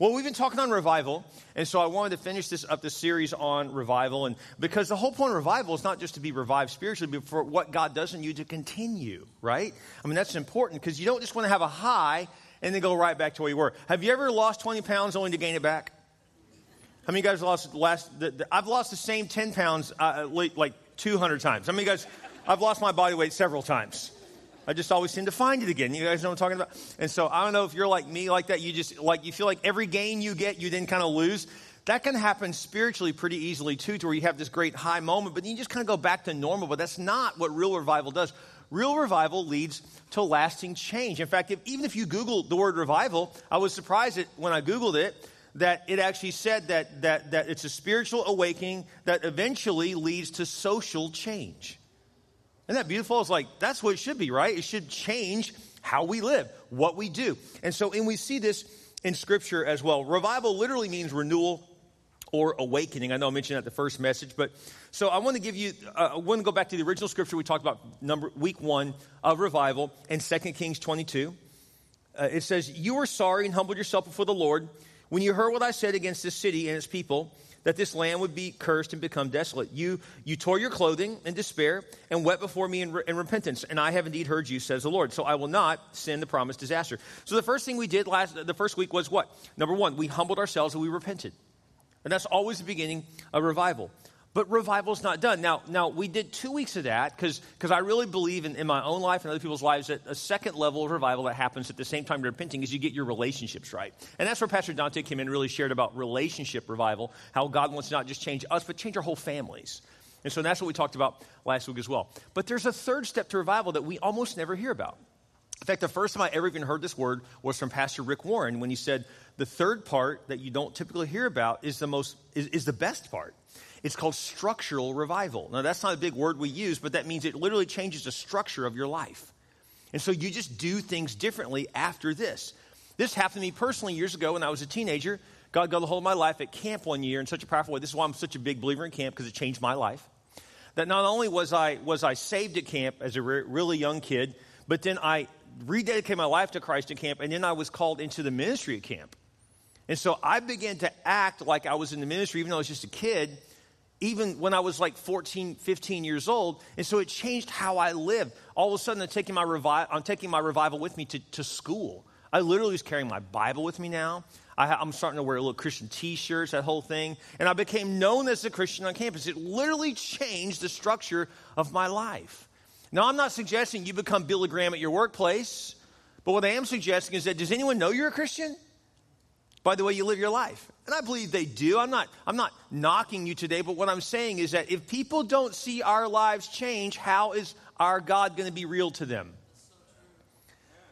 Well, we've been talking on revival, and so I wanted to finish this up the series on revival, and because the whole point of revival is not just to be revived spiritually, but for what God does in you to continue, right? I mean, that's important because you don't just want to have a high and then go right back to where you were. Have you ever lost 20 pounds only to gain it back? How many guys lost last? The, the, I've lost the same 10 pounds uh, like 200 times. How many guys? I've lost my body weight several times. I just always seem to find it again. You guys know what I'm talking about? And so I don't know if you're like me like that. You just like, you feel like every gain you get, you then kind of lose. That can happen spiritually pretty easily too, to where you have this great high moment, but then you just kind of go back to normal. But that's not what real revival does. Real revival leads to lasting change. In fact, if, even if you Google the word revival, I was surprised that when I Googled it, that it actually said that, that, that it's a spiritual awakening that eventually leads to social change. Isn't that beautiful? It's like, that's what it should be, right? It should change how we live, what we do. And so, and we see this in Scripture as well. Revival literally means renewal or awakening. I know I mentioned that the first message, but so I want to give you, uh, I want to go back to the original Scripture we talked about, number week one of revival in 2 Kings 22. Uh, it says, You were sorry and humbled yourself before the Lord when you heard what I said against this city and its people that this land would be cursed and become desolate. You, you tore your clothing in despair and wept before me in, re- in, repentance, and I have indeed heard you, says the Lord. So I will not send the promised disaster. So the first thing we did last, the first week was what? Number one, we humbled ourselves and we repented. And that's always the beginning of revival. But revival's not done. Now, now we did two weeks of that because I really believe in, in my own life and other people's lives that a second level of revival that happens at the same time you're repenting is you get your relationships right. And that's where Pastor Dante came in and really shared about relationship revival, how God wants to not just change us, but change our whole families. And so that's what we talked about last week as well. But there's a third step to revival that we almost never hear about. In fact, the first time I ever even heard this word was from Pastor Rick Warren when he said, the third part that you don't typically hear about is the most is, is the best part. It's called structural revival. Now, that's not a big word we use, but that means it literally changes the structure of your life. And so you just do things differently after this. This happened to me personally years ago when I was a teenager. God got a hold of my life at camp one year in such a powerful way. This is why I'm such a big believer in camp because it changed my life. That not only was I, was I saved at camp as a re- really young kid, but then I rededicated my life to Christ at camp, and then I was called into the ministry at camp. And so I began to act like I was in the ministry, even though I was just a kid, even when I was like 14, 15 years old. And so it changed how I lived. All of a sudden, I'm taking my, revi- I'm taking my revival with me to, to school. I literally was carrying my Bible with me now. I, am starting to wear little Christian t shirts, that whole thing. And I became known as a Christian on campus. It literally changed the structure of my life. Now, I'm not suggesting you become Billy Graham at your workplace, but what I am suggesting is that does anyone know you're a Christian? By the way you live your life. And I believe they do. I'm not, I'm not knocking you today, but what I'm saying is that if people don't see our lives change, how is our God going to be real to them?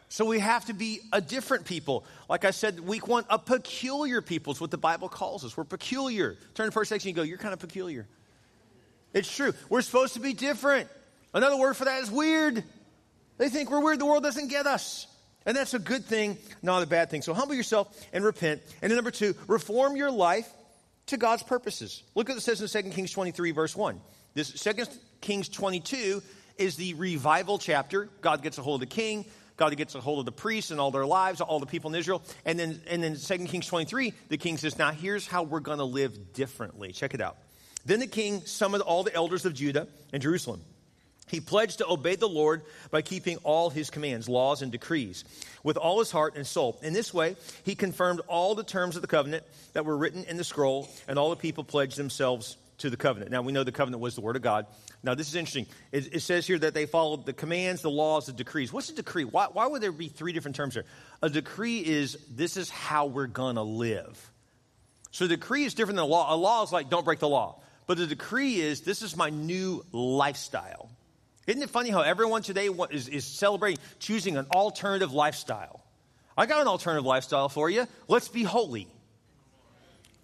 So we have to be a different people. Like I said, week one, a peculiar people is what the Bible calls us. We're peculiar. Turn to the first section and you go, You're kind of peculiar. It's true. We're supposed to be different. Another word for that is weird. They think we're weird. The world doesn't get us. And that's a good thing, not a bad thing. So humble yourself and repent. And then number two, reform your life to God's purposes. Look at what it says in 2 Kings 23, verse 1. This 2 Kings 22 is the revival chapter. God gets a hold of the king. God gets a hold of the priests and all their lives, all the people in Israel. And then, and then 2 Kings 23, the king says, Now here's how we're going to live differently. Check it out. Then the king summoned all the elders of Judah and Jerusalem he pledged to obey the Lord by keeping all his commands, laws, and decrees with all his heart and soul. In this way, he confirmed all the terms of the covenant that were written in the scroll, and all the people pledged themselves to the covenant. Now, we know the covenant was the word of God. Now, this is interesting. It, it says here that they followed the commands, the laws, the decrees. What's a decree? Why, why would there be three different terms here? A decree is this is how we're going to live. So, the decree is different than a law. A law is like, don't break the law. But the decree is this is my new lifestyle. Isn't it funny how everyone today is, is celebrating choosing an alternative lifestyle? I got an alternative lifestyle for you. Let's be holy.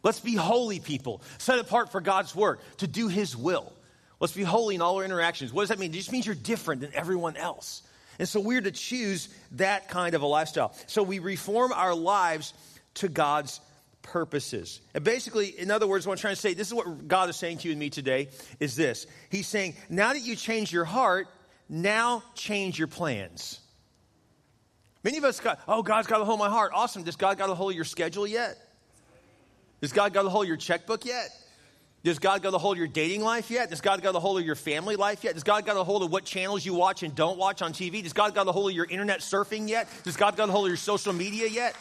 Let's be holy people, set apart for God's work, to do His will. Let's be holy in all our interactions. What does that mean? It just means you're different than everyone else. And so we're to choose that kind of a lifestyle. So we reform our lives to God's purposes. And basically, in other words, what I'm trying to say, this is what God is saying to you and me today, is this. He's saying, now that you change your heart, now change your plans. Many of us got, oh, God's got a hold of my heart. Awesome. Does God got a hold of your schedule yet? Does God got a hold of your checkbook yet? Does God got a hold of your dating life yet? Does God got a hold of your family life yet? Does God got a hold of what channels you watch and don't watch on TV? Does God got a hold of your internet surfing yet? Does God got a hold of your social media yet?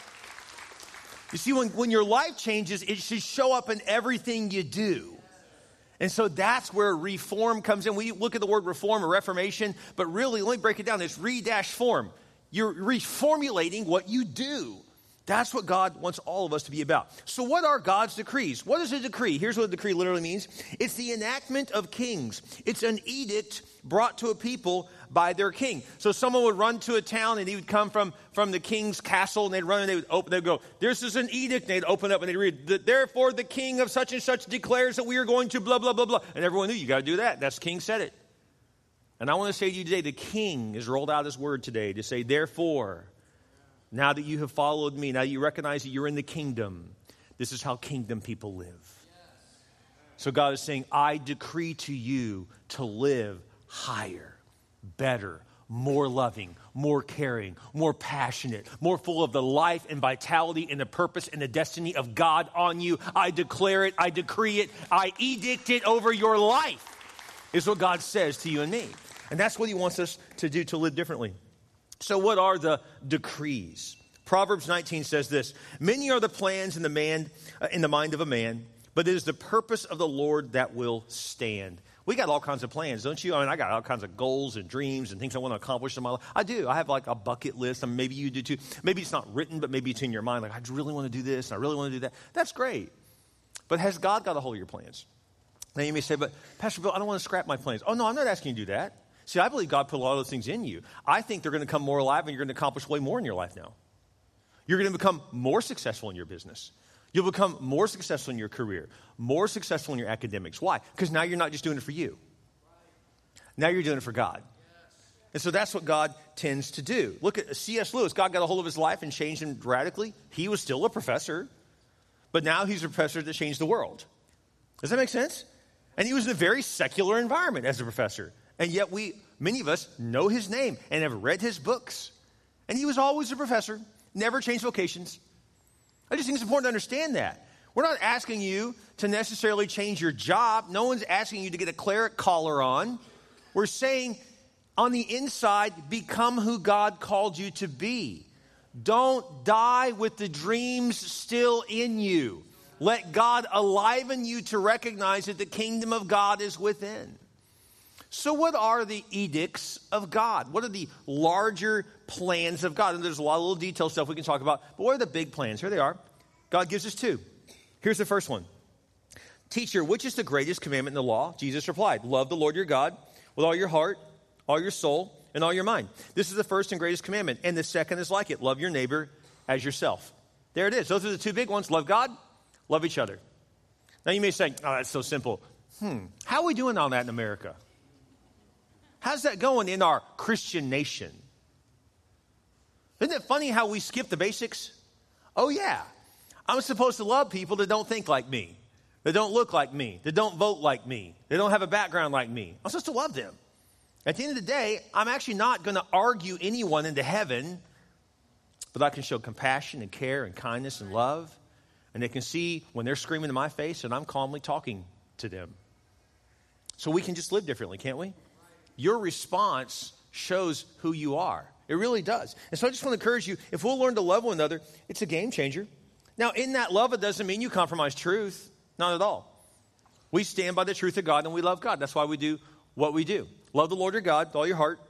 You see, when, when your life changes, it should show up in everything you do. And so that's where reform comes in. We look at the word reform or reformation, but really, let me break it down. It's re dash form. You're reformulating what you do. That's what God wants all of us to be about. So, what are God's decrees? What is a decree? Here's what a decree literally means it's the enactment of kings, it's an edict brought to a people by their king. So, someone would run to a town and he would come from, from the king's castle and they'd run and they would open, they'd go, This is an edict. And they'd open up and they'd read, Therefore, the king of such and such declares that we are going to blah, blah, blah, blah. And everyone knew you got to do that. That's king said it. And I want to say to you today, the king has rolled out his word today to say, Therefore, now that you have followed me, now you recognize that you're in the kingdom, this is how kingdom people live. So God is saying, I decree to you to live higher, better, more loving, more caring, more passionate, more full of the life and vitality and the purpose and the destiny of God on you. I declare it, I decree it, I edict it over your life, is what God says to you and me. And that's what He wants us to do to live differently. So, what are the decrees? Proverbs 19 says this Many are the plans in the, man, uh, in the mind of a man, but it is the purpose of the Lord that will stand. We got all kinds of plans, don't you? I mean, I got all kinds of goals and dreams and things I want to accomplish in my life. I do. I have like a bucket list. I mean, maybe you do too. Maybe it's not written, but maybe it's in your mind. Like, I really want to do this and I really want to do that. That's great. But has God got a hold of your plans? Now you may say, but Pastor Bill, I don't want to scrap my plans. Oh, no, I'm not asking you to do that. See, I believe God put a lot of those things in you. I think they're going to come more alive and you're going to accomplish way more in your life now. You're going to become more successful in your business. You'll become more successful in your career, more successful in your academics. Why? Because now you're not just doing it for you. Now you're doing it for God. And so that's what God tends to do. Look at C.S. Lewis. God got a hold of his life and changed him radically. He was still a professor, but now he's a professor that changed the world. Does that make sense? And he was in a very secular environment as a professor. And yet, we, many of us, know his name and have read his books. And he was always a professor, never changed vocations. I just think it's important to understand that. We're not asking you to necessarily change your job. No one's asking you to get a cleric collar on. We're saying on the inside, become who God called you to be. Don't die with the dreams still in you. Let God aliven you to recognize that the kingdom of God is within. So, what are the edicts of God? What are the larger plans of God? And there's a lot of little detail stuff we can talk about, but what are the big plans? Here they are. God gives us two. Here's the first one Teacher, which is the greatest commandment in the law? Jesus replied, Love the Lord your God with all your heart, all your soul, and all your mind. This is the first and greatest commandment. And the second is like it love your neighbor as yourself. There it is. Those are the two big ones love God, love each other. Now you may say, Oh, that's so simple. Hmm, how are we doing on that in America? How's that going in our Christian nation? Isn't it funny how we skip the basics? Oh, yeah. I'm supposed to love people that don't think like me, that don't look like me, that don't vote like me, they don't have a background like me. I'm supposed to love them. At the end of the day, I'm actually not going to argue anyone into heaven, but I can show compassion and care and kindness and love. And they can see when they're screaming in my face and I'm calmly talking to them. So we can just live differently, can't we? Your response shows who you are. It really does. And so I just want to encourage you if we'll learn to love one another, it's a game changer. Now, in that love, it doesn't mean you compromise truth. Not at all. We stand by the truth of God and we love God. That's why we do what we do. Love the Lord your God with all your heart,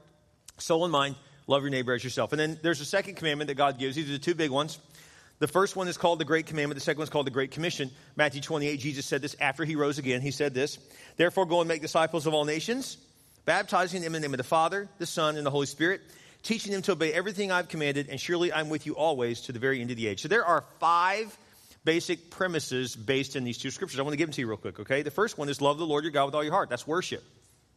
soul, and mind. Love your neighbor as yourself. And then there's a second commandment that God gives. These are the two big ones. The first one is called the Great Commandment. The second one is called the Great Commission. Matthew 28, Jesus said this after he rose again. He said this Therefore, go and make disciples of all nations baptizing them in the name of the Father, the Son, and the Holy Spirit, teaching them to obey everything I've commanded, and surely I'm with you always to the very end of the age. So there are five basic premises based in these two scriptures. I want to give them to you real quick, okay? The first one is love the Lord your God with all your heart. That's worship.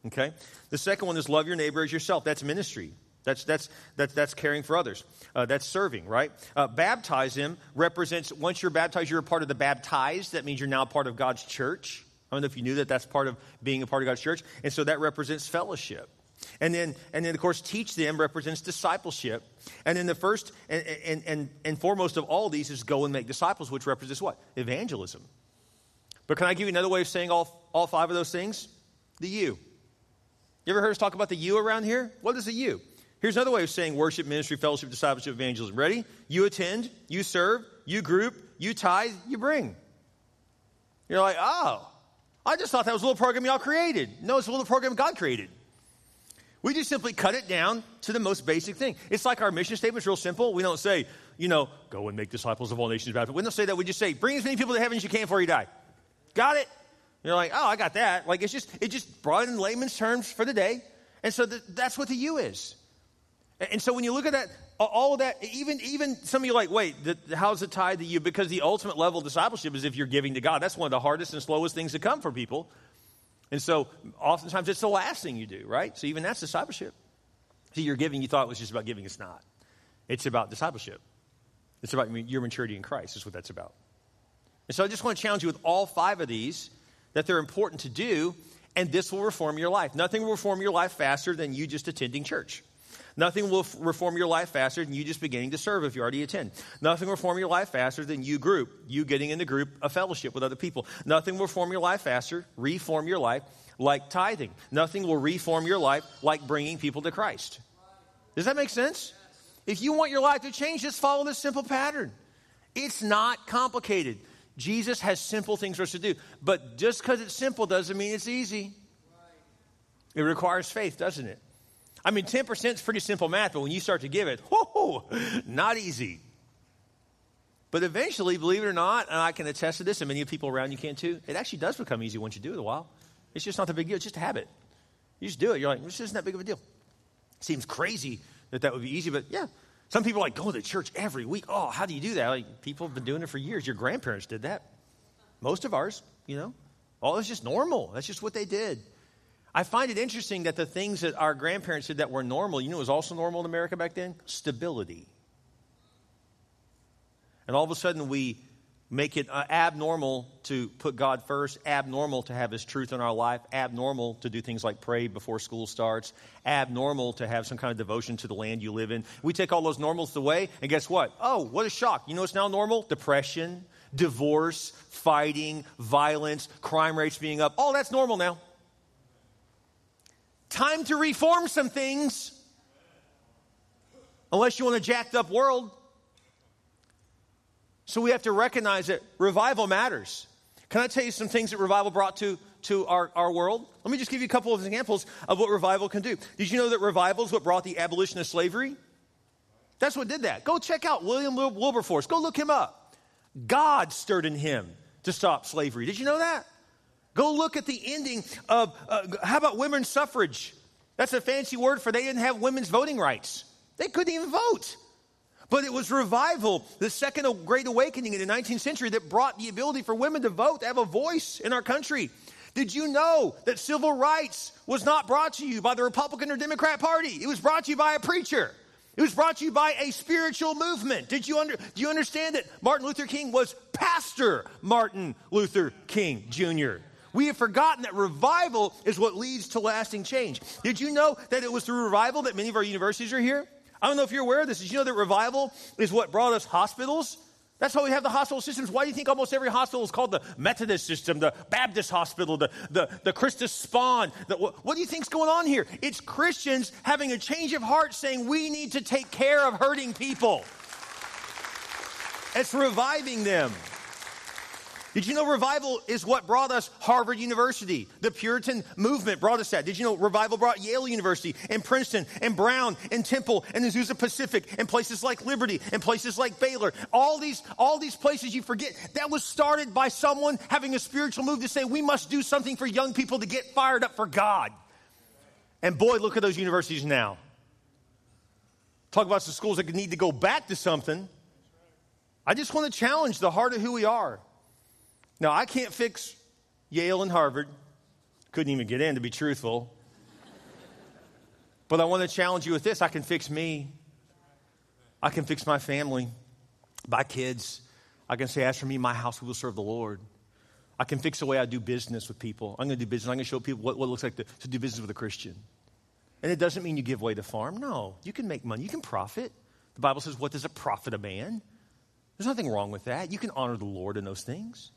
Okay? The second one is love your neighbor as yourself. That's ministry. That's, that's, that's, that's caring for others. Uh, that's serving, right? Uh, baptize them represents, once you're baptized, you're a part of the baptized. That means you're now part of God's church. I don't know if you knew that that's part of being a part of God's church. And so that represents fellowship. And then, and then, of course, teach them represents discipleship. And then the first and, and, and, and foremost of all these is go and make disciples, which represents what? Evangelism. But can I give you another way of saying all, all five of those things? The U. You ever heard us talk about the U around here? What is the U? Here's another way of saying worship, ministry, fellowship, discipleship, evangelism. Ready? You attend, you serve, you group, you tithe, you bring. You're like, oh, I just thought that was a little program y'all created. No, it's a little program God created. We just simply cut it down to the most basic thing. It's like our mission statement is real simple. We don't say, you know, go and make disciples of all nations. We don't say that. We just say, bring as many people to heaven as you can before you die. Got it? You're like, oh, I got that. Like it's just it just brought in layman's terms for the day, and so the, that's what the U is. And so when you look at that, all of that, even even some of you like, wait, the, how's it tied to you? Because the ultimate level of discipleship is if you're giving to God. That's one of the hardest and slowest things to come for people. And so oftentimes it's the last thing you do, right? So even that's discipleship. See, your giving you thought was just about giving. It's not. It's about discipleship. It's about your maturity in Christ. Is what that's about. And so I just want to challenge you with all five of these that they're important to do, and this will reform your life. Nothing will reform your life faster than you just attending church. Nothing will reform your life faster than you just beginning to serve if you already attend. Nothing will reform your life faster than you group, you getting in the group, a fellowship with other people. Nothing will reform your life faster, reform your life like tithing. Nothing will reform your life like bringing people to Christ. Does that make sense? If you want your life to change, just follow this simple pattern. It's not complicated. Jesus has simple things for us to do. But just because it's simple doesn't mean it's easy. It requires faith, doesn't it? I mean, 10% is pretty simple math, but when you start to give it, whoo, not easy. But eventually, believe it or not, and I can attest to this, and many people around you can too, it actually does become easy once you do it a while. It's just not the big deal, it's just a habit. You just do it. You're like, this isn't that big of a deal. Seems crazy that that would be easy, but yeah, some people are like, go to church every week. Oh, how do you do that? Like, people have been doing it for years. Your grandparents did that. Most of ours, you know. Oh, it's just normal. That's just what they did. I find it interesting that the things that our grandparents did that were normal, you know, was also normal in America back then? Stability. And all of a sudden, we make it uh, abnormal to put God first, abnormal to have His truth in our life, abnormal to do things like pray before school starts, abnormal to have some kind of devotion to the land you live in. We take all those normals away, and guess what? Oh, what a shock. You know what's now normal? Depression, divorce, fighting, violence, crime rates being up. All that's normal now. Time to reform some things. Unless you want a jacked up world. So we have to recognize that revival matters. Can I tell you some things that revival brought to, to our, our world? Let me just give you a couple of examples of what revival can do. Did you know that revival is what brought the abolition of slavery? That's what did that. Go check out William Wilberforce. Go look him up. God stirred in him to stop slavery. Did you know that? Go look at the ending of, uh, how about women's suffrage? That's a fancy word for they didn't have women's voting rights. They couldn't even vote. But it was revival, the second great awakening in the 19th century, that brought the ability for women to vote, to have a voice in our country. Did you know that civil rights was not brought to you by the Republican or Democrat Party? It was brought to you by a preacher. It was brought to you by a spiritual movement. Did you under, do you understand that Martin Luther King was Pastor Martin Luther King Jr.? We have forgotten that revival is what leads to lasting change. Did you know that it was through revival that many of our universities are here? I don't know if you're aware of this. Did you know that revival is what brought us hospitals? That's why we have the hospital systems. Why do you think almost every hospital is called the Methodist system, the Baptist hospital, the, the, the Christus Spohn? The, what, what do you think's going on here? It's Christians having a change of heart saying we need to take care of hurting people. It's reviving them. Did you know revival is what brought us Harvard University? The Puritan movement brought us that. Did you know revival brought Yale University and Princeton and Brown and Temple and Azusa Pacific and places like Liberty and places like Baylor? All these, all these places you forget, that was started by someone having a spiritual move to say we must do something for young people to get fired up for God. And boy, look at those universities now. Talk about some schools that need to go back to something. I just want to challenge the heart of who we are. Now, I can't fix Yale and Harvard. Couldn't even get in, to be truthful. But I want to challenge you with this I can fix me, I can fix my family, my kids. I can say, As for me, my house, we will serve the Lord. I can fix the way I do business with people. I'm going to do business. I'm going to show people what, what it looks like to, to do business with a Christian. And it doesn't mean you give away the farm. No, you can make money, you can profit. The Bible says, What does it profit a man? There's nothing wrong with that. You can honor the Lord in those things.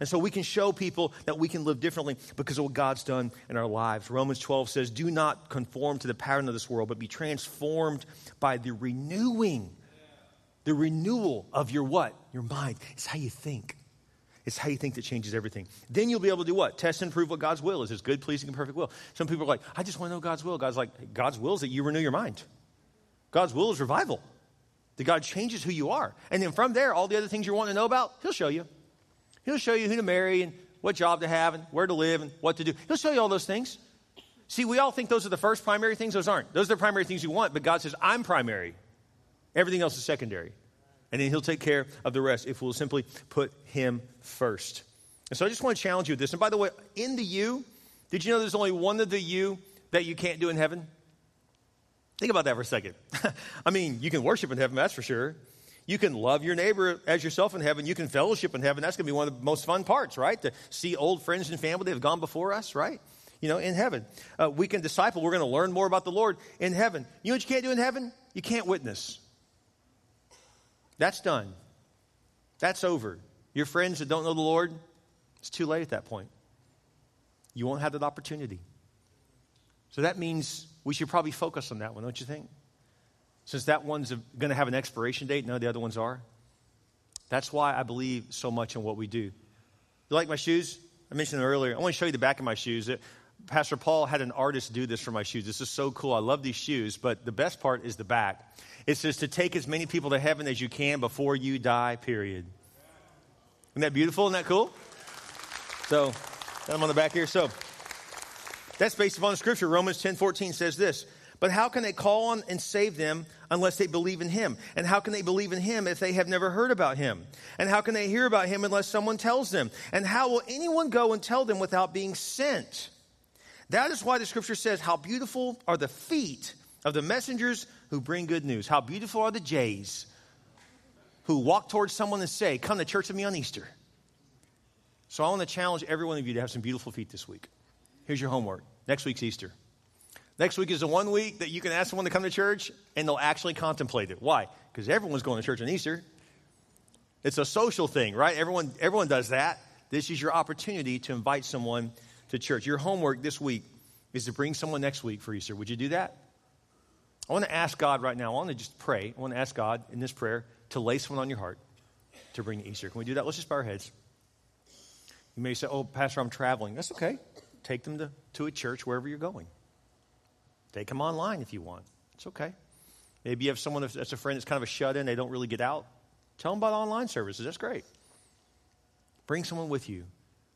And so we can show people that we can live differently because of what God's done in our lives. Romans 12 says, Do not conform to the pattern of this world, but be transformed by the renewing, the renewal of your what? Your mind. It's how you think. It's how you think that changes everything. Then you'll be able to do what? Test and prove what God's will is. His good, pleasing, and perfect will. Some people are like, I just want to know God's will. God's like, God's will is that you renew your mind. God's will is revival. That God changes who you are. And then from there, all the other things you want to know about, He'll show you. He'll show you who to marry and what job to have and where to live and what to do. He'll show you all those things. See, we all think those are the first primary things. Those aren't. Those are the primary things you want, but God says, I'm primary. Everything else is secondary. And then He'll take care of the rest if we'll simply put Him first. And so I just want to challenge you with this. And by the way, in the U, did you know there's only one of the U that you can't do in heaven? Think about that for a second. I mean, you can worship in heaven, that's for sure. You can love your neighbor as yourself in heaven. You can fellowship in heaven. That's going to be one of the most fun parts, right? To see old friends and family that have gone before us, right? You know, in heaven. Uh, we can disciple. We're going to learn more about the Lord in heaven. You know what you can't do in heaven? You can't witness. That's done. That's over. Your friends that don't know the Lord, it's too late at that point. You won't have that opportunity. So that means we should probably focus on that one, don't you think? Since that one's going to have an expiration date, none of the other ones are. That's why I believe so much in what we do. You like my shoes? I mentioned them earlier. I want to show you the back of my shoes. Pastor Paul had an artist do this for my shoes. This is so cool. I love these shoes, but the best part is the back. It says to take as many people to heaven as you can before you die, period. Isn't that beautiful? Isn't that cool? So, I'm on the back here. So, that's based upon the scripture. Romans 10 14 says this but how can they call on and save them unless they believe in him? And how can they believe in him if they have never heard about him? And how can they hear about him unless someone tells them? And how will anyone go and tell them without being sent? That is why the scripture says, How beautiful are the feet of the messengers who bring good news. How beautiful are the jays who walk towards someone and say, Come to church with me on Easter. So I want to challenge every one of you to have some beautiful feet this week. Here's your homework. Next week's Easter. Next week is the one week that you can ask someone to come to church and they'll actually contemplate it. Why? Because everyone's going to church on Easter. It's a social thing, right? Everyone, everyone does that. This is your opportunity to invite someone to church. Your homework this week is to bring someone next week for Easter. Would you do that? I want to ask God right now. I want to just pray. I want to ask God in this prayer to lay someone on your heart to bring Easter. Can we do that? Let's just bow our heads. You may say, Oh, Pastor, I'm traveling. That's okay. Take them to, to a church wherever you're going. Take them online if you want. It's okay. Maybe you have someone that's a friend that's kind of a shut in, they don't really get out. Tell them about online services. That's great. Bring someone with you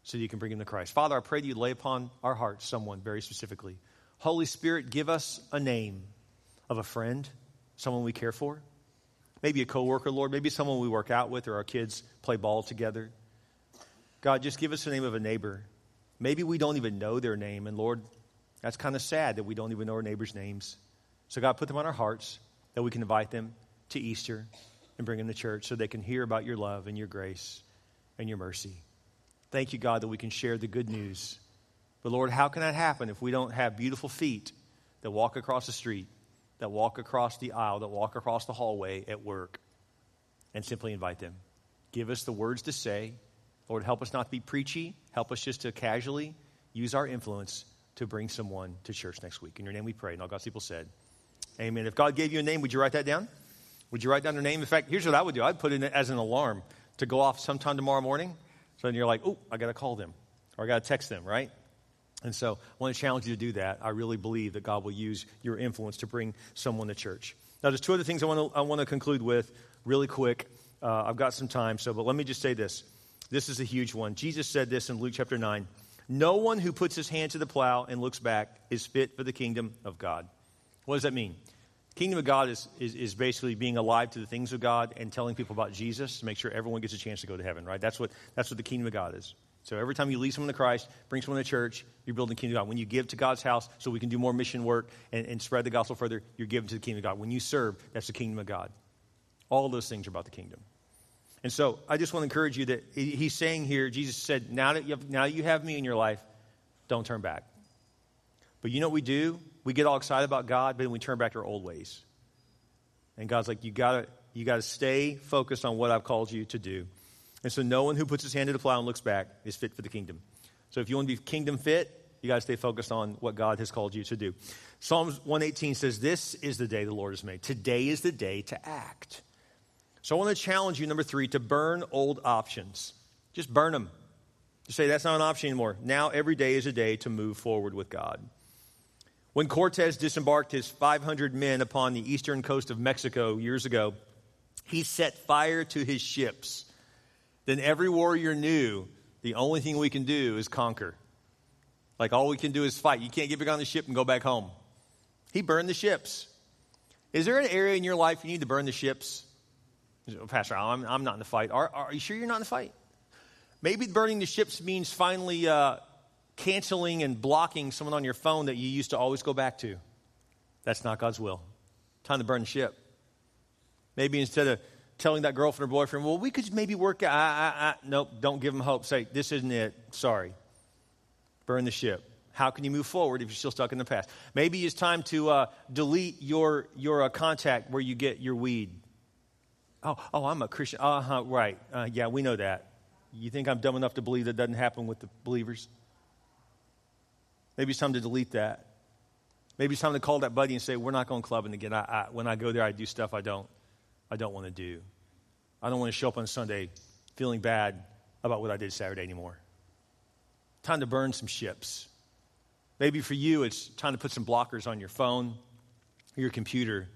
so you can bring them to Christ. Father, I pray that you lay upon our hearts someone very specifically. Holy Spirit, give us a name of a friend, someone we care for. Maybe a coworker, Lord. Maybe someone we work out with or our kids play ball together. God, just give us the name of a neighbor. Maybe we don't even know their name. And Lord, that's kind of sad that we don't even know our neighbors' names. So God put them on our hearts that we can invite them to Easter and bring them to church so they can hear about your love and your grace and your mercy. Thank you, God, that we can share the good news. But Lord, how can that happen if we don't have beautiful feet that walk across the street, that walk across the aisle, that walk across the hallway at work, and simply invite them? Give us the words to say. Lord, help us not to be preachy. Help us just to casually use our influence to bring someone to church next week. In your name we pray. And all God's people said, Amen. If God gave you a name, would you write that down? Would you write down their name? In fact, here's what I would do I'd put it as an alarm to go off sometime tomorrow morning. So then you're like, oh, I got to call them or I got to text them, right? And so I want to challenge you to do that. I really believe that God will use your influence to bring someone to church. Now, there's two other things I want to, I want to conclude with really quick. Uh, I've got some time, so, but let me just say this. This is a huge one. Jesus said this in Luke chapter 9. No one who puts his hand to the plow and looks back is fit for the kingdom of God. What does that mean? Kingdom of God is, is, is, basically being alive to the things of God and telling people about Jesus to make sure everyone gets a chance to go to heaven, right? That's what, that's what the kingdom of God is. So every time you lead someone to Christ, bring someone to church, you're building the kingdom of God. When you give to God's house so we can do more mission work and, and spread the gospel further, you're giving to the kingdom of God. When you serve, that's the kingdom of God. All those things are about the kingdom. And so I just want to encourage you that he's saying here, Jesus said, now that you have, now you have me in your life, don't turn back. But you know what we do we get all excited about God, but then we turn back to our old ways. And God's like, you gotta, you gotta stay focused on what I've called you to do. And so no one who puts his hand to the plow and looks back is fit for the kingdom. So if you want to be kingdom fit, you got to stay focused on what God has called you to do. Psalms 118 says, This is the day the Lord has made. Today is the day to act. So I want to challenge you, number three, to burn old options. Just burn them. Just say, That's not an option anymore. Now every day is a day to move forward with God. When Cortez disembarked his 500 men upon the eastern coast of Mexico years ago, he set fire to his ships. Then every warrior knew the only thing we can do is conquer. Like all we can do is fight. You can't get back on the ship and go back home. He burned the ships. Is there an area in your life you need to burn the ships? Pastor, I'm, I'm not in the fight. Are, are, you sure you're not in the fight? Maybe burning the ships means finally uh, canceling and blocking someone on your phone that you used to always go back to. That's not God's will. Time to burn the ship. Maybe instead of telling that girlfriend or boyfriend, well, we could maybe work out. I, I, I, nope, don't give them hope. Say, this isn't it. Sorry. Burn the ship. How can you move forward if you're still stuck in the past? Maybe it's time to uh, delete your, your uh, contact where you get your weed. Oh, oh, I'm a Christian. Uh huh, right. Uh, yeah, we know that. You think I'm dumb enough to believe that doesn't happen with the believers? Maybe it's time to delete that. Maybe it's time to call that buddy and say, "We're not going clubbing again. I, I, when I go there, I do stuff I don't, I don't want to do. I don't want to show up on Sunday feeling bad about what I did Saturday anymore. Time to burn some ships. Maybe for you, it's time to put some blockers on your phone, your computer,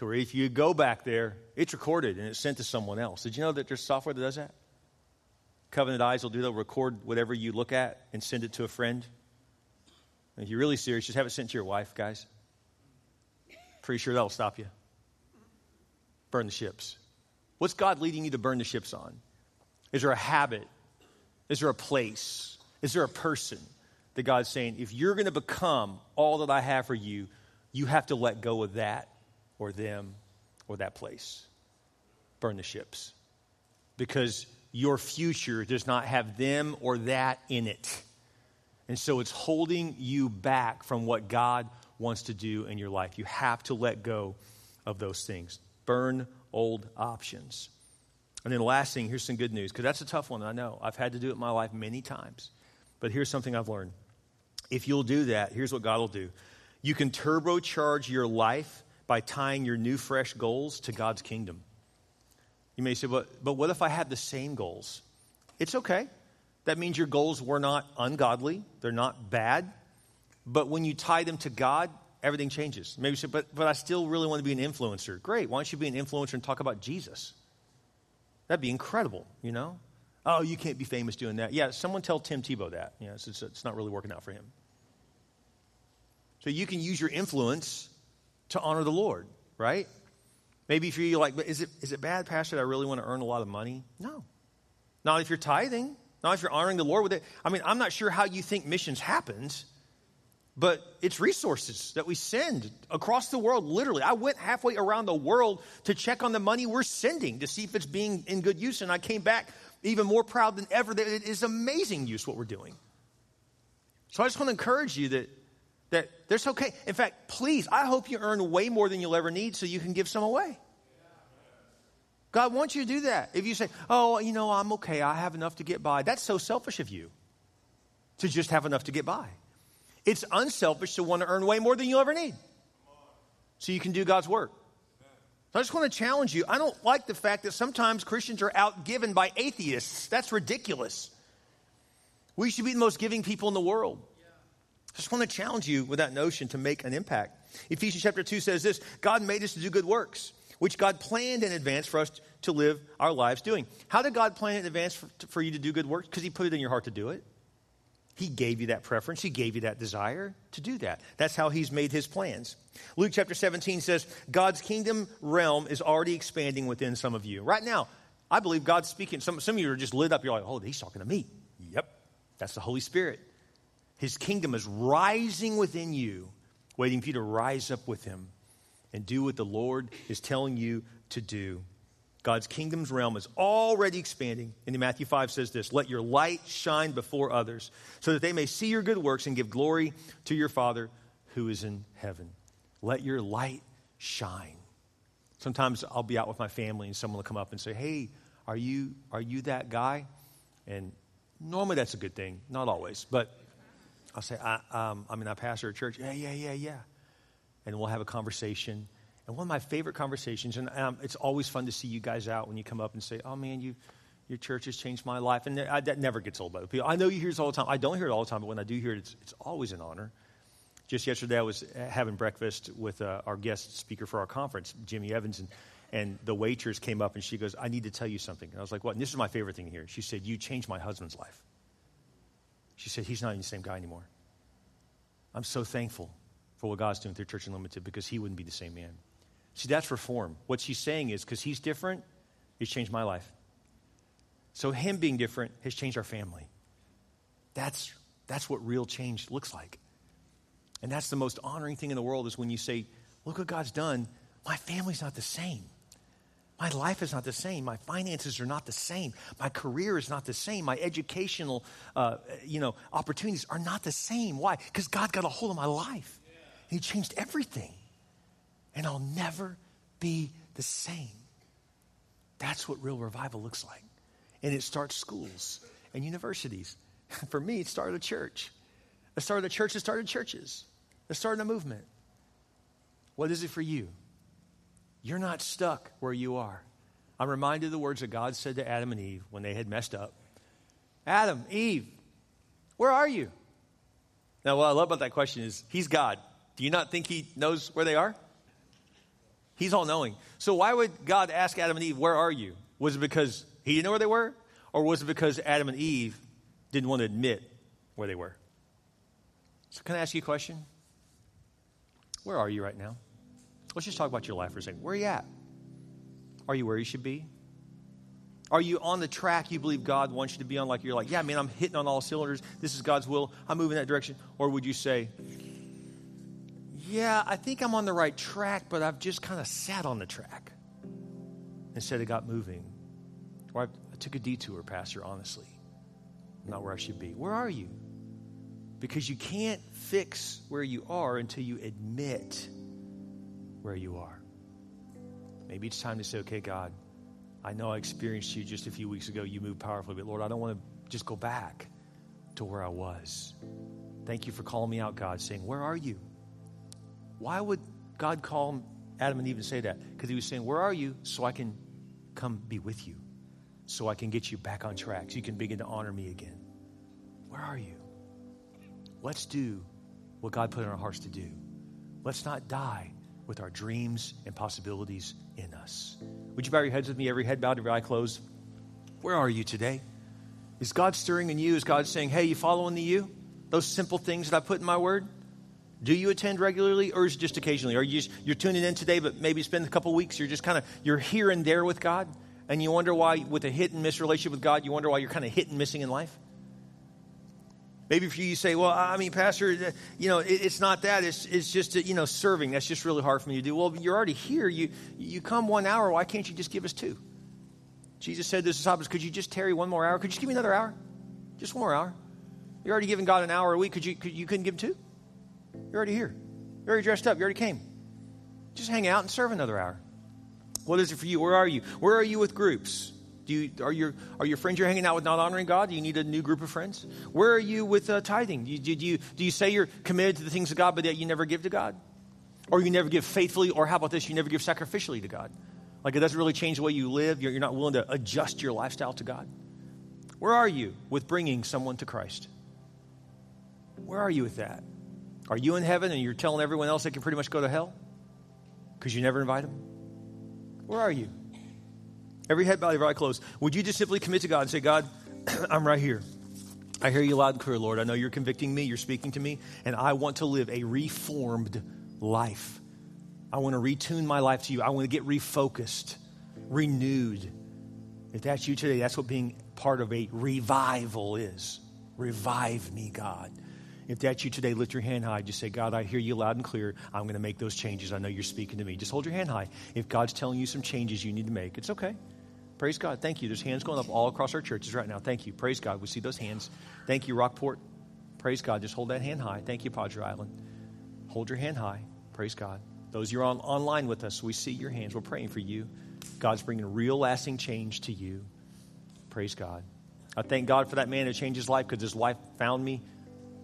to where if you go back there, it's recorded and it's sent to someone else. Did you know that there's software that does that? Covenant Eyes will do that, record whatever you look at and send it to a friend. And if you're really serious, just have it sent to your wife, guys. Pretty sure that'll stop you. Burn the ships. What's God leading you to burn the ships on? Is there a habit? Is there a place? Is there a person that God's saying, if you're going to become all that I have for you, you have to let go of that or them or that place? Burn the ships. Because your future does not have them or that in it. And so it's holding you back from what God wants to do in your life. You have to let go of those things. Burn old options. And then the last thing, here's some good news, because that's a tough one, I know. I've had to do it in my life many times. But here's something I've learned. If you'll do that, here's what God will do. You can turbocharge your life by tying your new, fresh goals to God's kingdom. You may say, but, but what if I have the same goals? It's okay. That means your goals were not ungodly, they're not bad. But when you tie them to God, everything changes. Maybe you say, but, but I still really want to be an influencer. Great. Why don't you be an influencer and talk about Jesus? That'd be incredible, you know? Oh, you can't be famous doing that. Yeah, someone tell Tim Tebow that. Know, it's, it's, it's not really working out for him. So you can use your influence to honor the Lord, right? Maybe if you're like, but is it, is it bad, Pastor, I really want to earn a lot of money? No. Not if you're tithing. Not if you're honoring the Lord with it. I mean, I'm not sure how you think missions happens, but it's resources that we send across the world, literally. I went halfway around the world to check on the money we're sending to see if it's being in good use, and I came back even more proud than ever that it is amazing use what we're doing. So I just want to encourage you that that there's okay. In fact, please, I hope you earn way more than you'll ever need so you can give some away. God wants you to do that. If you say, "Oh, you know, I'm okay. I have enough to get by." That's so selfish of you to just have enough to get by. It's unselfish to want to earn way more than you'll ever need. So you can do God's work. So I just want to challenge you. I don't like the fact that sometimes Christians are outgiven by atheists. That's ridiculous. We should be the most giving people in the world. I just want to challenge you with that notion to make an impact. Ephesians chapter 2 says this God made us to do good works, which God planned in advance for us to live our lives doing. How did God plan in advance for, for you to do good works? Because He put it in your heart to do it. He gave you that preference. He gave you that desire to do that. That's how he's made his plans. Luke chapter 17 says, God's kingdom realm is already expanding within some of you. Right now, I believe God's speaking. Some, some of you are just lit up. You're like, oh, he's talking to me. Yep, that's the Holy Spirit. His kingdom is rising within you, waiting for you to rise up with him and do what the Lord is telling you to do. God's kingdom's realm is already expanding. And in Matthew 5 says this Let your light shine before others, so that they may see your good works and give glory to your Father who is in heaven. Let your light shine. Sometimes I'll be out with my family and someone will come up and say, Hey, are you, are you that guy? And normally that's a good thing, not always, but I'll say, I, um, I mean, I pastor a church. Yeah, yeah, yeah, yeah. And we'll have a conversation. And one of my favorite conversations, and um, it's always fun to see you guys out when you come up and say, Oh man, you, your church has changed my life. And I, that never gets old by the people. I know you hear this all the time. I don't hear it all the time, but when I do hear it, it's, it's always an honor. Just yesterday, I was having breakfast with uh, our guest speaker for our conference, Jimmy Evans, and, and the waitress came up and she goes, I need to tell you something. And I was like, What? And this is my favorite thing here. She said, You changed my husband's life. She said, He's not even the same guy anymore. I'm so thankful for what God's doing through Church Unlimited because he wouldn't be the same man. See, that's reform. What she's saying is because he's different, he's changed my life. So him being different has changed our family. That's, that's what real change looks like. And that's the most honoring thing in the world is when you say, look what God's done. My family's not the same. My life is not the same. My finances are not the same. My career is not the same. My educational, uh, you know, opportunities are not the same. Why? Because God got a hold of my life. He changed everything. And I'll never be the same. That's what real revival looks like. And it starts schools and universities. For me, it started a church. It started a church that started churches. It started a movement. What is it for you? You're not stuck where you are. I'm reminded of the words that God said to Adam and Eve when they had messed up Adam, Eve, where are you? Now, what I love about that question is He's God. Do you not think He knows where they are? He's all knowing. So, why would God ask Adam and Eve, Where are you? Was it because He didn't know where they were? Or was it because Adam and Eve didn't want to admit where they were? So, can I ask you a question? Where are you right now? Let's just talk about your life for a second. Where are you at? Are you where you should be? Are you on the track you believe God wants you to be on? Like you're like, yeah, man, I'm hitting on all cylinders. This is God's will. I'm moving that direction. Or would you say, yeah, I think I'm on the right track, but I've just kind of sat on the track instead of got moving? Or I, took a detour, Pastor, honestly. I'm not where I should be. Where are you? Because you can't fix where you are until you admit where you are. Maybe it's time to say, okay, God, I know I experienced you just a few weeks ago. You moved powerfully, but Lord, I don't want to just go back to where I was. Thank you for calling me out, God, saying, Where are you? Why would God call Adam and Eve and say that? Because he was saying, Where are you? So I can come be with you, so I can get you back on track, so you can begin to honor me again. Where are you? Let's do what God put in our hearts to do. Let's not die with our dreams and possibilities in us. Would you bow your heads with me, every head bowed, every eye closed? Where are you today? Is God stirring in you? Is God saying, hey, you following the U? Those simple things that I put in my word? Do you attend regularly or is it just occasionally? Are you just, you're tuning in today, but maybe spend a couple weeks, you're just kind of, you're here and there with God, and you wonder why, with a hit and miss relationship with God, you wonder why you're kind of hit and missing in life? Maybe for you, you say, well, I mean, Pastor, uh, you know, it, it's not that. It's, it's just, uh, you know, serving. That's just really hard for me to do. Well, you're already here. You, you come one hour. Why can't you just give us two? Jesus said to his disciples, could you just tarry one more hour? Could you just give me another hour? Just one more hour. You're already giving God an hour a week. Could you, could, you couldn't give him two? You're already here. You're already dressed up. You already came. Just hang out and serve another hour. What is it for you? Where are you? Where are you with groups? Do you, are, your, are your friends you're hanging out with not honoring God? Do you need a new group of friends? Where are you with uh, tithing? Do you, do, you, do you say you're committed to the things of God, but yet you never give to God? Or you never give faithfully? Or how about this? You never give sacrificially to God? Like it doesn't really change the way you live. You're, you're not willing to adjust your lifestyle to God. Where are you with bringing someone to Christ? Where are you with that? Are you in heaven and you're telling everyone else they can pretty much go to hell? Because you never invite them? Where are you? Every head bowed, every eye closed. Would you just simply commit to God and say, God, I'm right here. I hear you loud and clear, Lord. I know you're convicting me, you're speaking to me, and I want to live a reformed life. I want to retune my life to you. I want to get refocused, renewed. If that's you today, that's what being part of a revival is. Revive me, God. If that's you today, lift your hand high. Just say, God, I hear you loud and clear. I'm going to make those changes. I know you're speaking to me. Just hold your hand high. If God's telling you some changes you need to make, it's okay. Praise God. Thank you. There's hands going up all across our churches right now. Thank you. Praise God. We see those hands. Thank you, Rockport. Praise God. Just hold that hand high. Thank you, Padre Island. hold your hand high. Praise God. Those you're on, online with us, we see your hands. We're praying for you. God's bringing real lasting change to you. Praise God. I thank God for that man who changed his life because his wife found me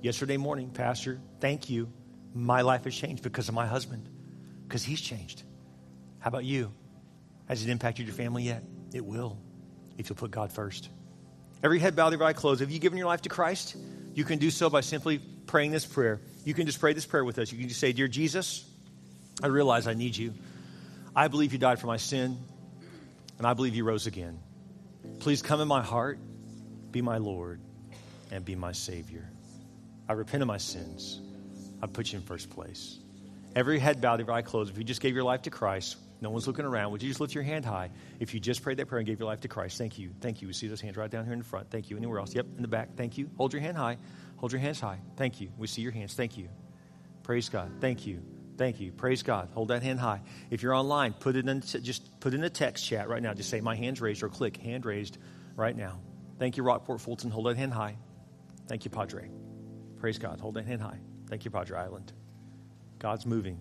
yesterday morning. Pastor, thank you. My life has changed because of my husband, because he's changed. How about you? Has it impacted your family yet? It will if you'll put God first. Every head bowed, every eye closed. Have you given your life to Christ? You can do so by simply praying this prayer. You can just pray this prayer with us. You can just say, Dear Jesus, I realize I need you. I believe you died for my sin, and I believe you rose again. Please come in my heart, be my Lord, and be my Savior. I repent of my sins. I put you in first place. Every head bowed, every eye closed. If you just gave your life to Christ, no one's looking around. Would you just lift your hand high if you just prayed that prayer and gave your life to Christ? Thank you. Thank you. We see those hands right down here in the front. Thank you. Anywhere else? Yep, in the back. Thank you. Hold your hand high. Hold your hands high. Thank you. We see your hands. Thank you. Praise God. Thank you. Thank you. Praise God. Hold that hand high. If you're online, put it in just put in the text chat right now. Just say my hand's raised or click hand raised right now. Thank you, Rockport Fulton. Hold that hand high. Thank you, Padre. Praise God. Hold that hand high. Thank you, Padre Island. God's moving.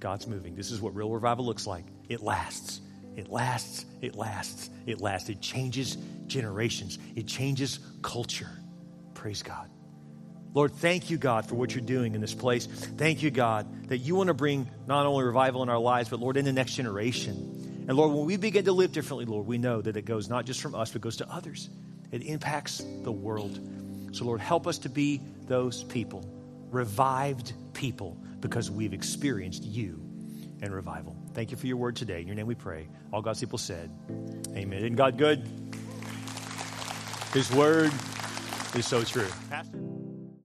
God's moving. This is what real revival looks like. It lasts. It lasts. It lasts. It lasts. It changes generations. It changes culture. Praise God. Lord, thank you, God, for what you're doing in this place. Thank you, God, that you want to bring not only revival in our lives, but Lord, in the next generation. And Lord, when we begin to live differently, Lord, we know that it goes not just from us, but goes to others. It impacts the world. So, Lord, help us to be those people, revived people, because we've experienced you and revival. Thank you for your word today. In your name we pray. All God's people said, Amen. Isn't God good? His word is so true. Pastor?